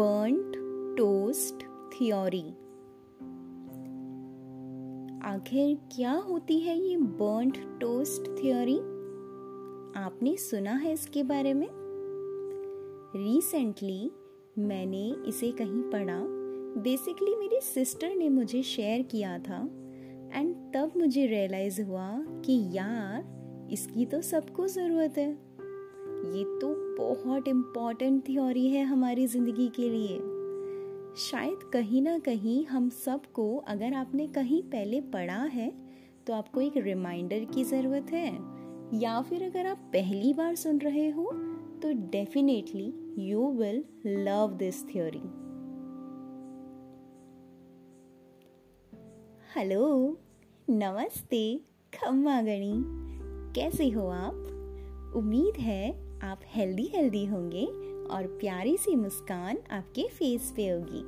Burned toast theory आखिर क्या होती है ये बर्नड टोस्ट थ्योरी आपने सुना है इसके बारे में? रिसेंटली मैंने इसे कहीं पढ़ा। बेसिकली मेरी सिस्टर ने मुझे शेयर किया था। एंड तब मुझे रियलाइज़ हुआ कि यार, इसकी तो सबको ज़रूरत है। ये तो बहुत इंपॉर्टेंट थ्योरी है हमारी ज़िंदगी के लिए। शायद कहीं ना कहीं हम सबको, अगर आपने कहीं पहले पढ़ा है तो आपको एक रिमाइंडर की ज़रूरत है। या फिर अगर आप पहली बार सुन रहे हो तो definitely you will love this theory hello नमस्ते, खम्मा गणी। कैसे हो आप? उम्मीद है आप हेल्दी हेल्दी होंगे और प्यारी सी मुस्कान आपके फेस पे होगी।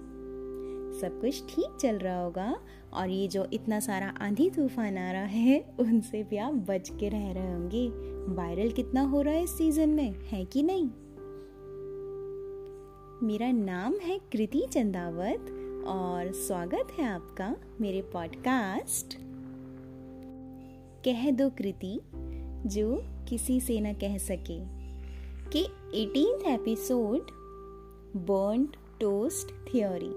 सब कुछ ठीक चल रहा होगा और ये जो इतना सारा आंधी तूफ़ान आ रहा है, उनसे भी आप बच के रह रहे होंगे। वायरल कितना हो रहा है इस सीज़न में, है कि नहीं? मेरा नाम है कृति चंदावत और स्वागत है आपका मेरे पॉडकास्ट कह दो कृति, जो किसी से न कह सके। कि eighteen episode burned toast theory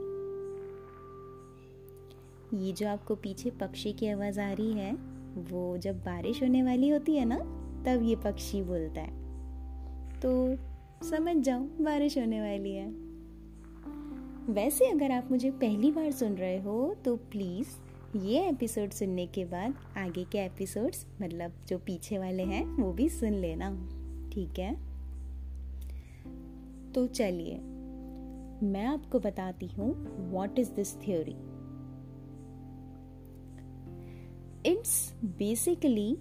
ये जो आपको पीछे पक्षी की आवाज़ आ रही है, वो जब बारिश होने वाली होती है ना, तब ये पक्षी बोलता है। तो समझ जाओ, बारिश होने वाली है। वैसे अगर आप मुझे पहली बार सुन रहे हो तो प्लीज़ ये एपिसोड सुनने के बाद आगे के एपिसोड्स मतलब जो पीछे वाले हैं, वो भी सुन लेना। ठीक है? तो चलिए, मैं आपको बताती हूँ what is this theory it's basically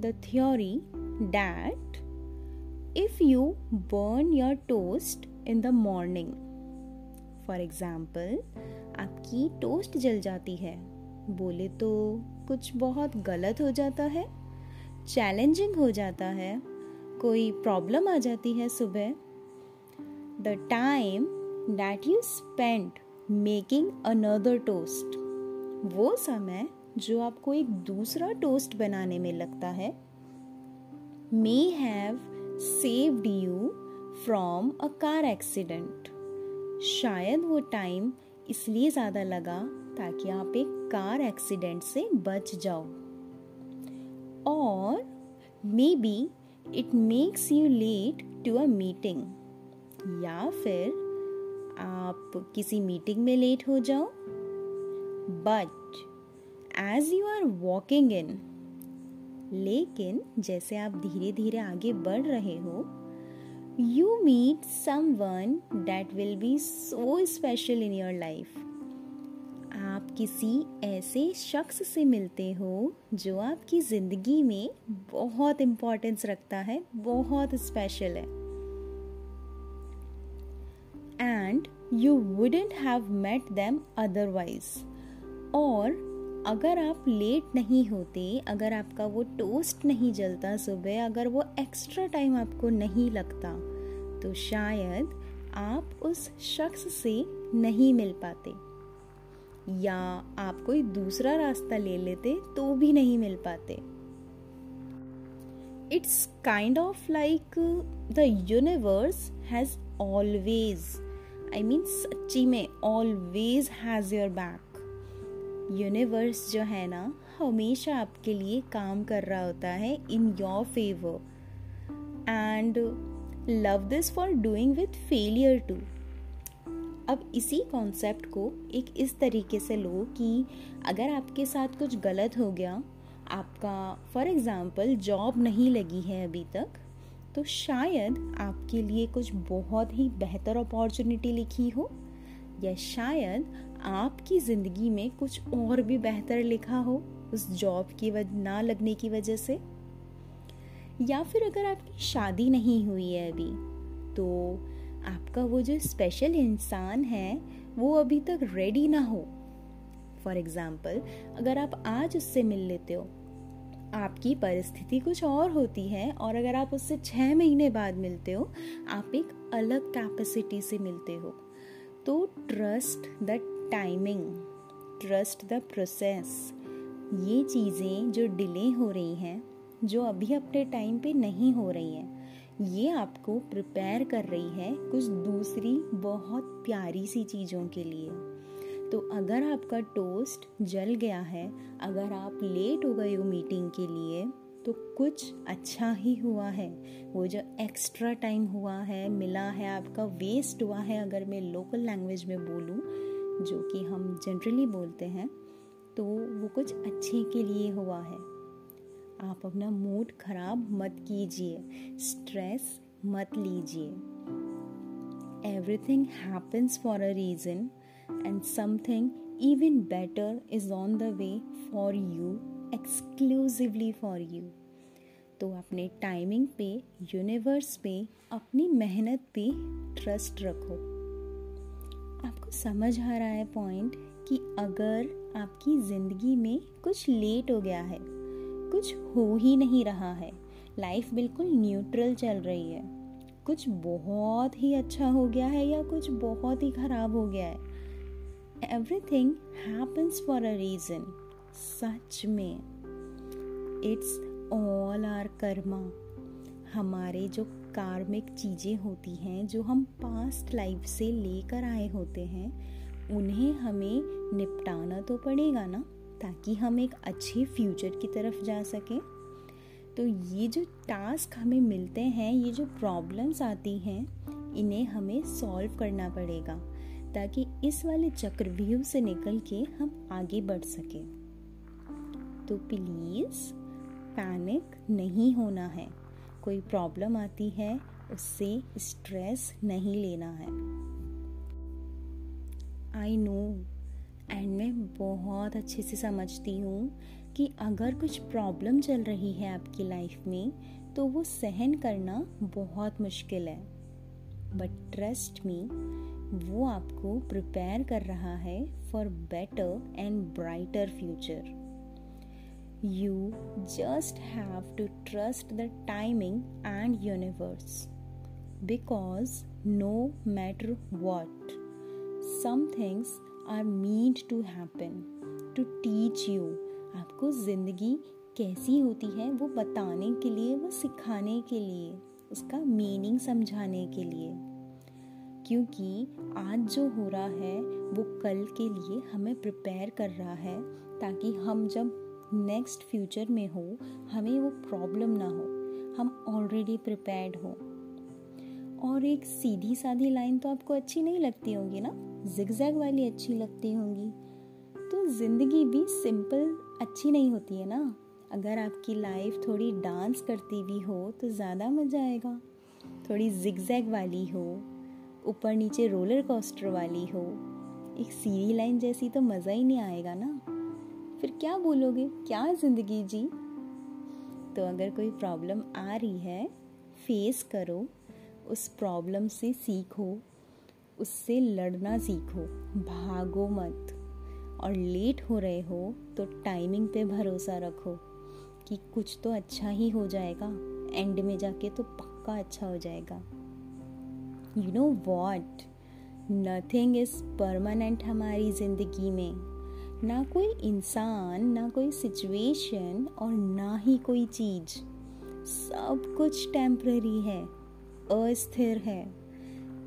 the theory that if you burn your toast in the morning for example आपकी टोस्ट जल जाती है, बोले तो कुछ बहुत गलत हो जाता है चैलेंजिंग हो जाता है, कोई प्रॉब्लम आ जाती है सुबह the time that you spent making another toast. वो समय जो आपको एक दूसरा टोस्ट बनाने में लगता है। May have saved you from a car accident शायद वो टाइम इसलिए ज़्यादा लगा ताकि आप एक कार एक्सीडेंट से बच जाओ। और maybe it makes you late to a meeting या फिर आप किसी मीटिंग में लेट हो जाओ but as you are walking in लेकिन जैसे आप धीरे धीरे आगे बढ़ रहे हो you meet someone that will be so special in your life आप किसी ऐसे शख्स से मिलते हो जो आपकी ज़िंदगी में बहुत इम्पोर्टेंस रखता है, बहुत स्पेशल है। You wouldn't have met them otherwise और अगर आप लेट नहीं होते, अगर आपका वो टोस्ट नहीं जलता सुबह, अगर वो एक्स्ट्रा टाइम आपको नहीं लगता तो शायद आप उस शख्स से नहीं मिल पाते। या आप कोई दूसरा रास्ता ले लेते तो भी नहीं मिल पाते। It's kind of like the universe has always I mean सच्ची में always has your back universe जो है ना, हमेशा आपके लिए काम कर रहा होता है in your favour and love this for doing with failure to अब इसी कॉन्सेप्ट को एक इस तरीके से लो कि अगर आपके साथ कुछ गलत हो गया, आपका फॉर एग्ज़ाम्पल जॉब नहीं लगी है अभी तक तो शायद आपके लिए कुछ बहुत ही बेहतर अपॉर्चुनिटी लिखी हो, या शायद आपकी ज़िंदगी में कुछ और भी बेहतर लिखा हो उस जॉब की वजह ना लगने की वजह से? या फिर अगर आपकी शादी नहीं हुई है अभी तो आपका वो जो स्पेशल इंसान है, वो अभी तक रेडी ना हो? फॉर एग्ज़ाम्पल अगर आप आज उससे मिल लेते हो आपकी परिस्थिति कुछ और होती है और अगर आप उससे छः महीने बाद मिलते हो, आप एक अलग कैपेसिटी से मिलते हो। तो trust the timing trust the process ये चीज़ें जो डिले हो रही हैं, जो अभी अपने टाइम पे नहीं हो रही हैं, ये आपको प्रिपेयर कर रही है कुछ दूसरी बहुत प्यारी सी चीज़ों के लिए। तो अगर आपका टोस्ट जल गया है, अगर आप लेट हो गए हो मीटिंग के लिए तो कुछ अच्छा ही हुआ है। वो जो एक्स्ट्रा टाइम हुआ है, मिला है, आपका वेस्ट हुआ है, अगर मैं लोकल लैंग्वेज में बोलूँ, जो कि हम जनरली बोलते हैं तो वो कुछ अच्छे के लिए हुआ है। आप अपना मूड खराब मत कीजिए स्ट्रेस मत लीजिए। Everything happens for a reason and something even better is on the way for you exclusively for you तो अपने टाइमिंग पे यूनिवर्स पे, अपनी मेहनत पे ट्रस्ट रखो। आपको समझ आ रहा है पॉइंट कि अगर आपकी ज़िंदगी में कुछ लेट हो गया है, कुछ हो ही नहीं रहा है लाइफ बिल्कुल न्यूट्रल चल रही है। कुछ बहुत ही अच्छा हो गया है या कुछ बहुत ही खराब हो गया है। Everything happens for a reason सच में। इट्स ऑल आर कर्मा हमारे जो कार्मिक चीज़ें होती हैं, जो हम पास्ट लाइफ से लेकर आए होते हैं, उन्हें हमें निपटाना तो पड़ेगा ना, ताकि हम एक अच्छे फ्यूचर की तरफ़ जा सकें। तो ये जो टास्क हमें मिलते हैं, ये जो प्रॉब्लम्स आती हैं, इन्हें हमें सॉल्व करना पड़ेगा। ताकि इस वाले चक्रव्यूह से निकल के हम आगे बढ़ सकें। तो प्लीज़ पैनिक नहीं होना है। कोई प्रॉब्लम आती है, उससे स्ट्रेस नहीं लेना है। आई नो एंड मैं बहुत अच्छे से समझती हूँ कि अगर कुछ प्रॉब्लम चल रही है आपकी लाइफ में तो वो सहन करना बहुत मुश्किल है। बट ट्रस्ट मी वो आपको प्रिपेयर कर रहा है for better and brighter future you just have to trust the timing and universe because no matter what some things are meant to happen to teach you आपको ज़िंदगी कैसी होती है, वो बताने के लिए, वो सिखाने के लिए, उसका मीनिंग समझाने के लिए। क्योंकि आज जो हो रहा है, वो कल के लिए हमें प्रिपेयर कर रहा है ताकि हम जब नेक्स्ट फ्यूचर में हो, हमें वो प्रॉब्लम ना हो। हम ऑलरेडी प्रिपेयर्ड हो। और एक सीधी साधी लाइन तो आपको अच्छी नहीं लगती होगी ना? जिगजैग वाली अच्छी लगती होंगी। तो ज़िंदगी भी सिंपल अच्छी नहीं होती है ना? अगर आपकी लाइफ थोड़ी डांस करती भी हो तो ज़्यादा मज़ा आएगा। थोड़ी जिगजैग वाली हो ऊपर नीचे रोलर कोस्टर वाली हो। एक सीधी लाइन जैसी तो मज़ा ही नहीं आएगा ना। फिर क्या बोलोगे? क्या ज़िंदगी जी? तो अगर कोई प्रॉब्लम आ रही है फेस करो। उस प्रॉब्लम से सीखो। उससे लड़ना सीखो। भागो मत। और लेट हो रहे हो तो टाइमिंग पे भरोसा रखो कि कुछ तो अच्छा ही हो जाएगा। एंड में जाके तो पक्का अच्छा हो जाएगा। You know what nothing is permanent हमारी ज़िंदगी में। ना कोई इंसान, ना कोई सिचुएशन और ना ही कोई चीज़। सब कुछ टेम्प्ररी है, अस्थिर है।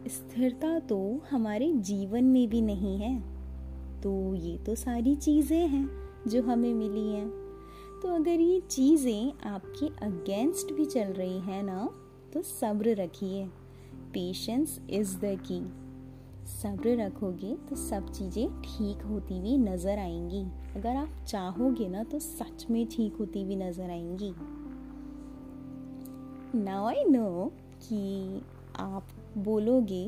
स्थिरता तो हमारे जीवन में भी नहीं है। तो ये तो सारी चीज़ें हैं जो हमें मिली हैं। तो अगर ये चीज़ें आपके अगेंस्ट भी चल रही हैं ना तो सब्र रखिए। पेशेंस इज़ द की सब्र रखोगे तो सब चीज़ें ठीक होती हुई नज़र आएँगी। अगर आप चाहोगे ना तो सच में ठीक होती हुई नज़र आएँगी। नाउ आई नो कि आप बोलोगे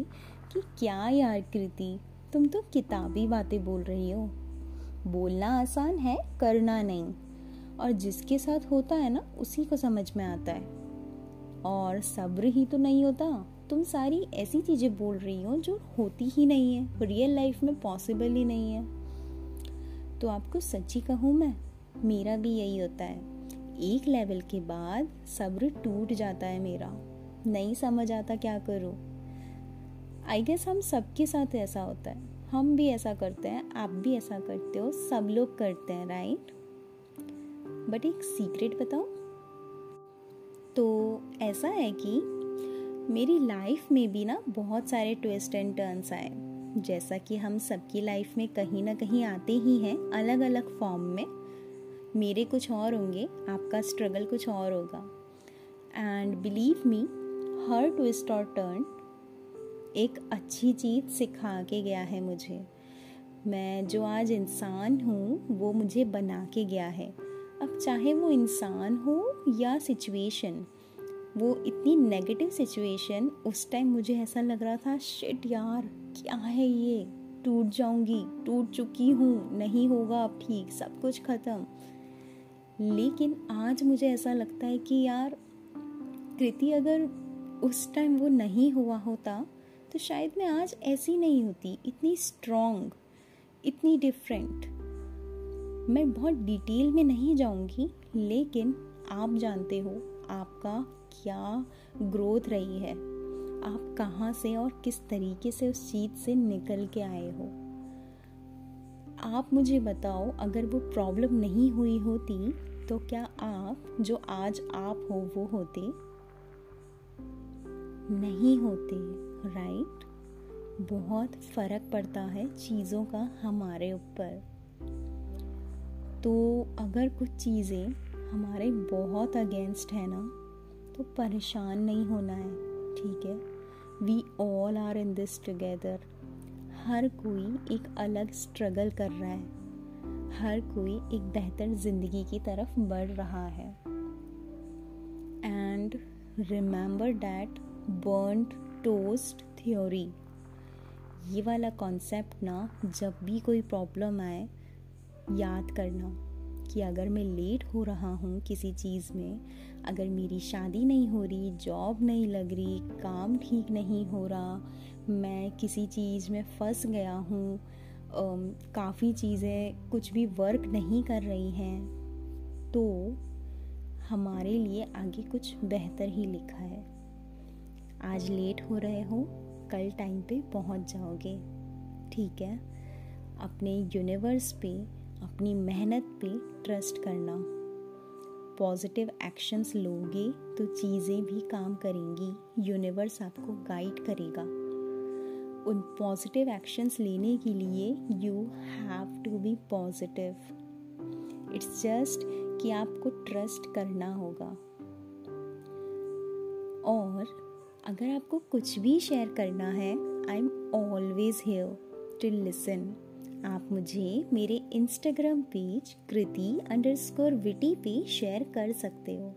कि क्या यार कृति, तुम तो किताबी बातें बोल रही हो। बोलना आसान है, करना नहीं। और जिसके साथ होता है ना, उसी को समझ में आता है। और सब्र ही तो नहीं होता। तुम सारी ऐसी चीज़ें बोल रही हो जो होती ही नहीं है रियल लाइफ में पॉसिबल ही नहीं है। तो आपको सच्ची कहूँ मैं, मेरा भी यही होता है। एक लेवल के बाद सब्र टूट जाता है मेरा। नहीं समझ आता क्या करूँ। आई गेस हम सबके साथ ऐसा होता है। हम भी ऐसा करते हैं, आप भी ऐसा करते हो, सब लोग करते हैं राइट बट एक सीक्रेट बताओ तो ऐसा है कि मेरी लाइफ में भी ना बहुत सारे ट्विस्ट एंड टर्न्स आए। जैसा कि हम सबकी लाइफ में कहीं ना कहीं आते ही हैं अलग अलग फॉर्म में। मेरे कुछ और होंगे, आपका स्ट्रगल कुछ और होगा। एंड बिलीव मी हर ट्विस्ट और टर्न एक अच्छी चीज़ सिखा के गया है मुझे। मैं जो आज इंसान हूँ, वो मुझे बना के गया है। अब चाहे वो इंसान हो या सिचुएशन वो इतनी नेगेटिव सिचुएशन उस टाइम मुझे ऐसा लग रहा था शिट यार, क्या है ये? टूट जाऊँगी, टूट चुकी हूँ, नहीं होगा अब ठीक, सब कुछ ख़त्म. लेकिन आज मुझे ऐसा लगता है कि यार, कृति अगर उस टाइम वो नहीं हुआ होता तो शायद मैं आज ऐसी नहीं होती, इतनी स्ट्रॉन्ग इतनी डिफरेंट मैं बहुत डिटेल में नहीं जाऊँगी, लेकिन आप जानते हो आपका क्या ग्रोथ रही है? आप कहाँ से और किस तरीके से उस चीज़ से निकल के आए हो? आप मुझे बताओ, अगर वो प्रॉब्लम नहीं हुई होती तो क्या आप, जो आज आप हो, वो होते? नहीं होते राइट बहुत फ़र्क पड़ता है चीज़ों का हमारे ऊपर। तो अगर कुछ चीज़ें हमारे बहुत अगेंस्ट है ना तो परेशान नहीं होना है, ठीक है? We all are in this together हर कोई एक अलग स्ट्रगल कर रहा है। हर कोई एक बेहतर ज़िंदगी की तरफ़ बढ़ रहा है। And remember that burned toast theory ये वाला कॉन्सेप्ट ना, जब भी कोई प्रॉब्लम आए, याद करना। कि अगर मैं लेट हो रहा हूँ किसी चीज़ में, अगर मेरी शादी नहीं हो रही, जॉब नहीं लग रही, काम ठीक नहीं हो रहा, मैं किसी चीज़ में फंस गया हूँ काफ़ी चीज़ें कुछ भी वर्क नहीं कर रही हैं तो हमारे लिए आगे कुछ बेहतर ही लिखा है। आज लेट हो रहे हो, कल टाइम पे पहुँच जाओगे, ठीक है? अपने यूनिवर्स पे अपनी मेहनत पे ट्रस्ट करना। पॉजिटिव एक्शंस लोगे तो चीज़ें भी काम करेंगी। यूनिवर्स आपको गाइड करेगा। उन पॉजिटिव एक्शंस लेने के लिए you have to be positive it's just कि आपको ट्रस्ट करना होगा। और अगर आपको कुछ भी शेयर करना है I am always here to listen आप मुझे मेरे Instagram page Kriti underscore witty पे शेयर कर सकते हो।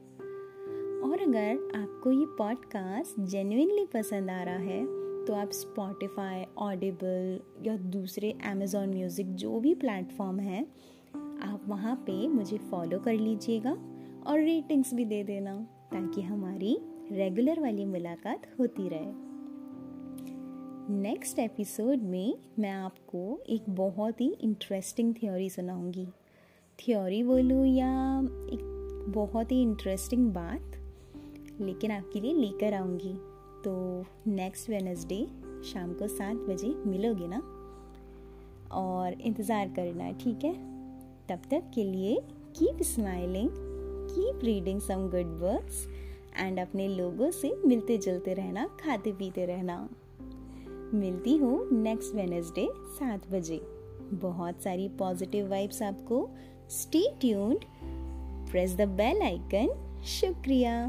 और अगर आपको ये पॉडकास्ट जेन्यनली पसंद आ रहा है तो आप स्पॉटिफाई ऑडिबल या दूसरे अमेज़ॉन म्यूज़िक जो भी प्लेटफॉर्म है, आप वहाँ पे मुझे फॉलो कर लीजिएगा और रेटिंग्स भी दे देना ताकि हमारी रेगुलर वाली मुलाकात होती रहे। नेक्स्ट एपिसोड में मैं आपको एक बहुत ही इंटरेस्टिंग थ्योरी सुनाऊँगी। थ्योरी बोलूँ या एक बहुत ही इंटरेस्टिंग बात, लेकिन आपके लिए लेकर आऊँगी। तो नेक्स्ट वेनसडे शाम को सात बजे मिलोगे ना? और इंतज़ार करना, ठीक है? तब तक के लिए keep smiling keep reading some good words and अपने लोगों से मिलते जुलते रहना खाते पीते रहना। मिलती हूँ नेक्स्ट वेनेसडे सात बजे। बहुत सारी पॉजिटिव वाइब्स आपको। Stay tuned press the bell icon शुक्रिया।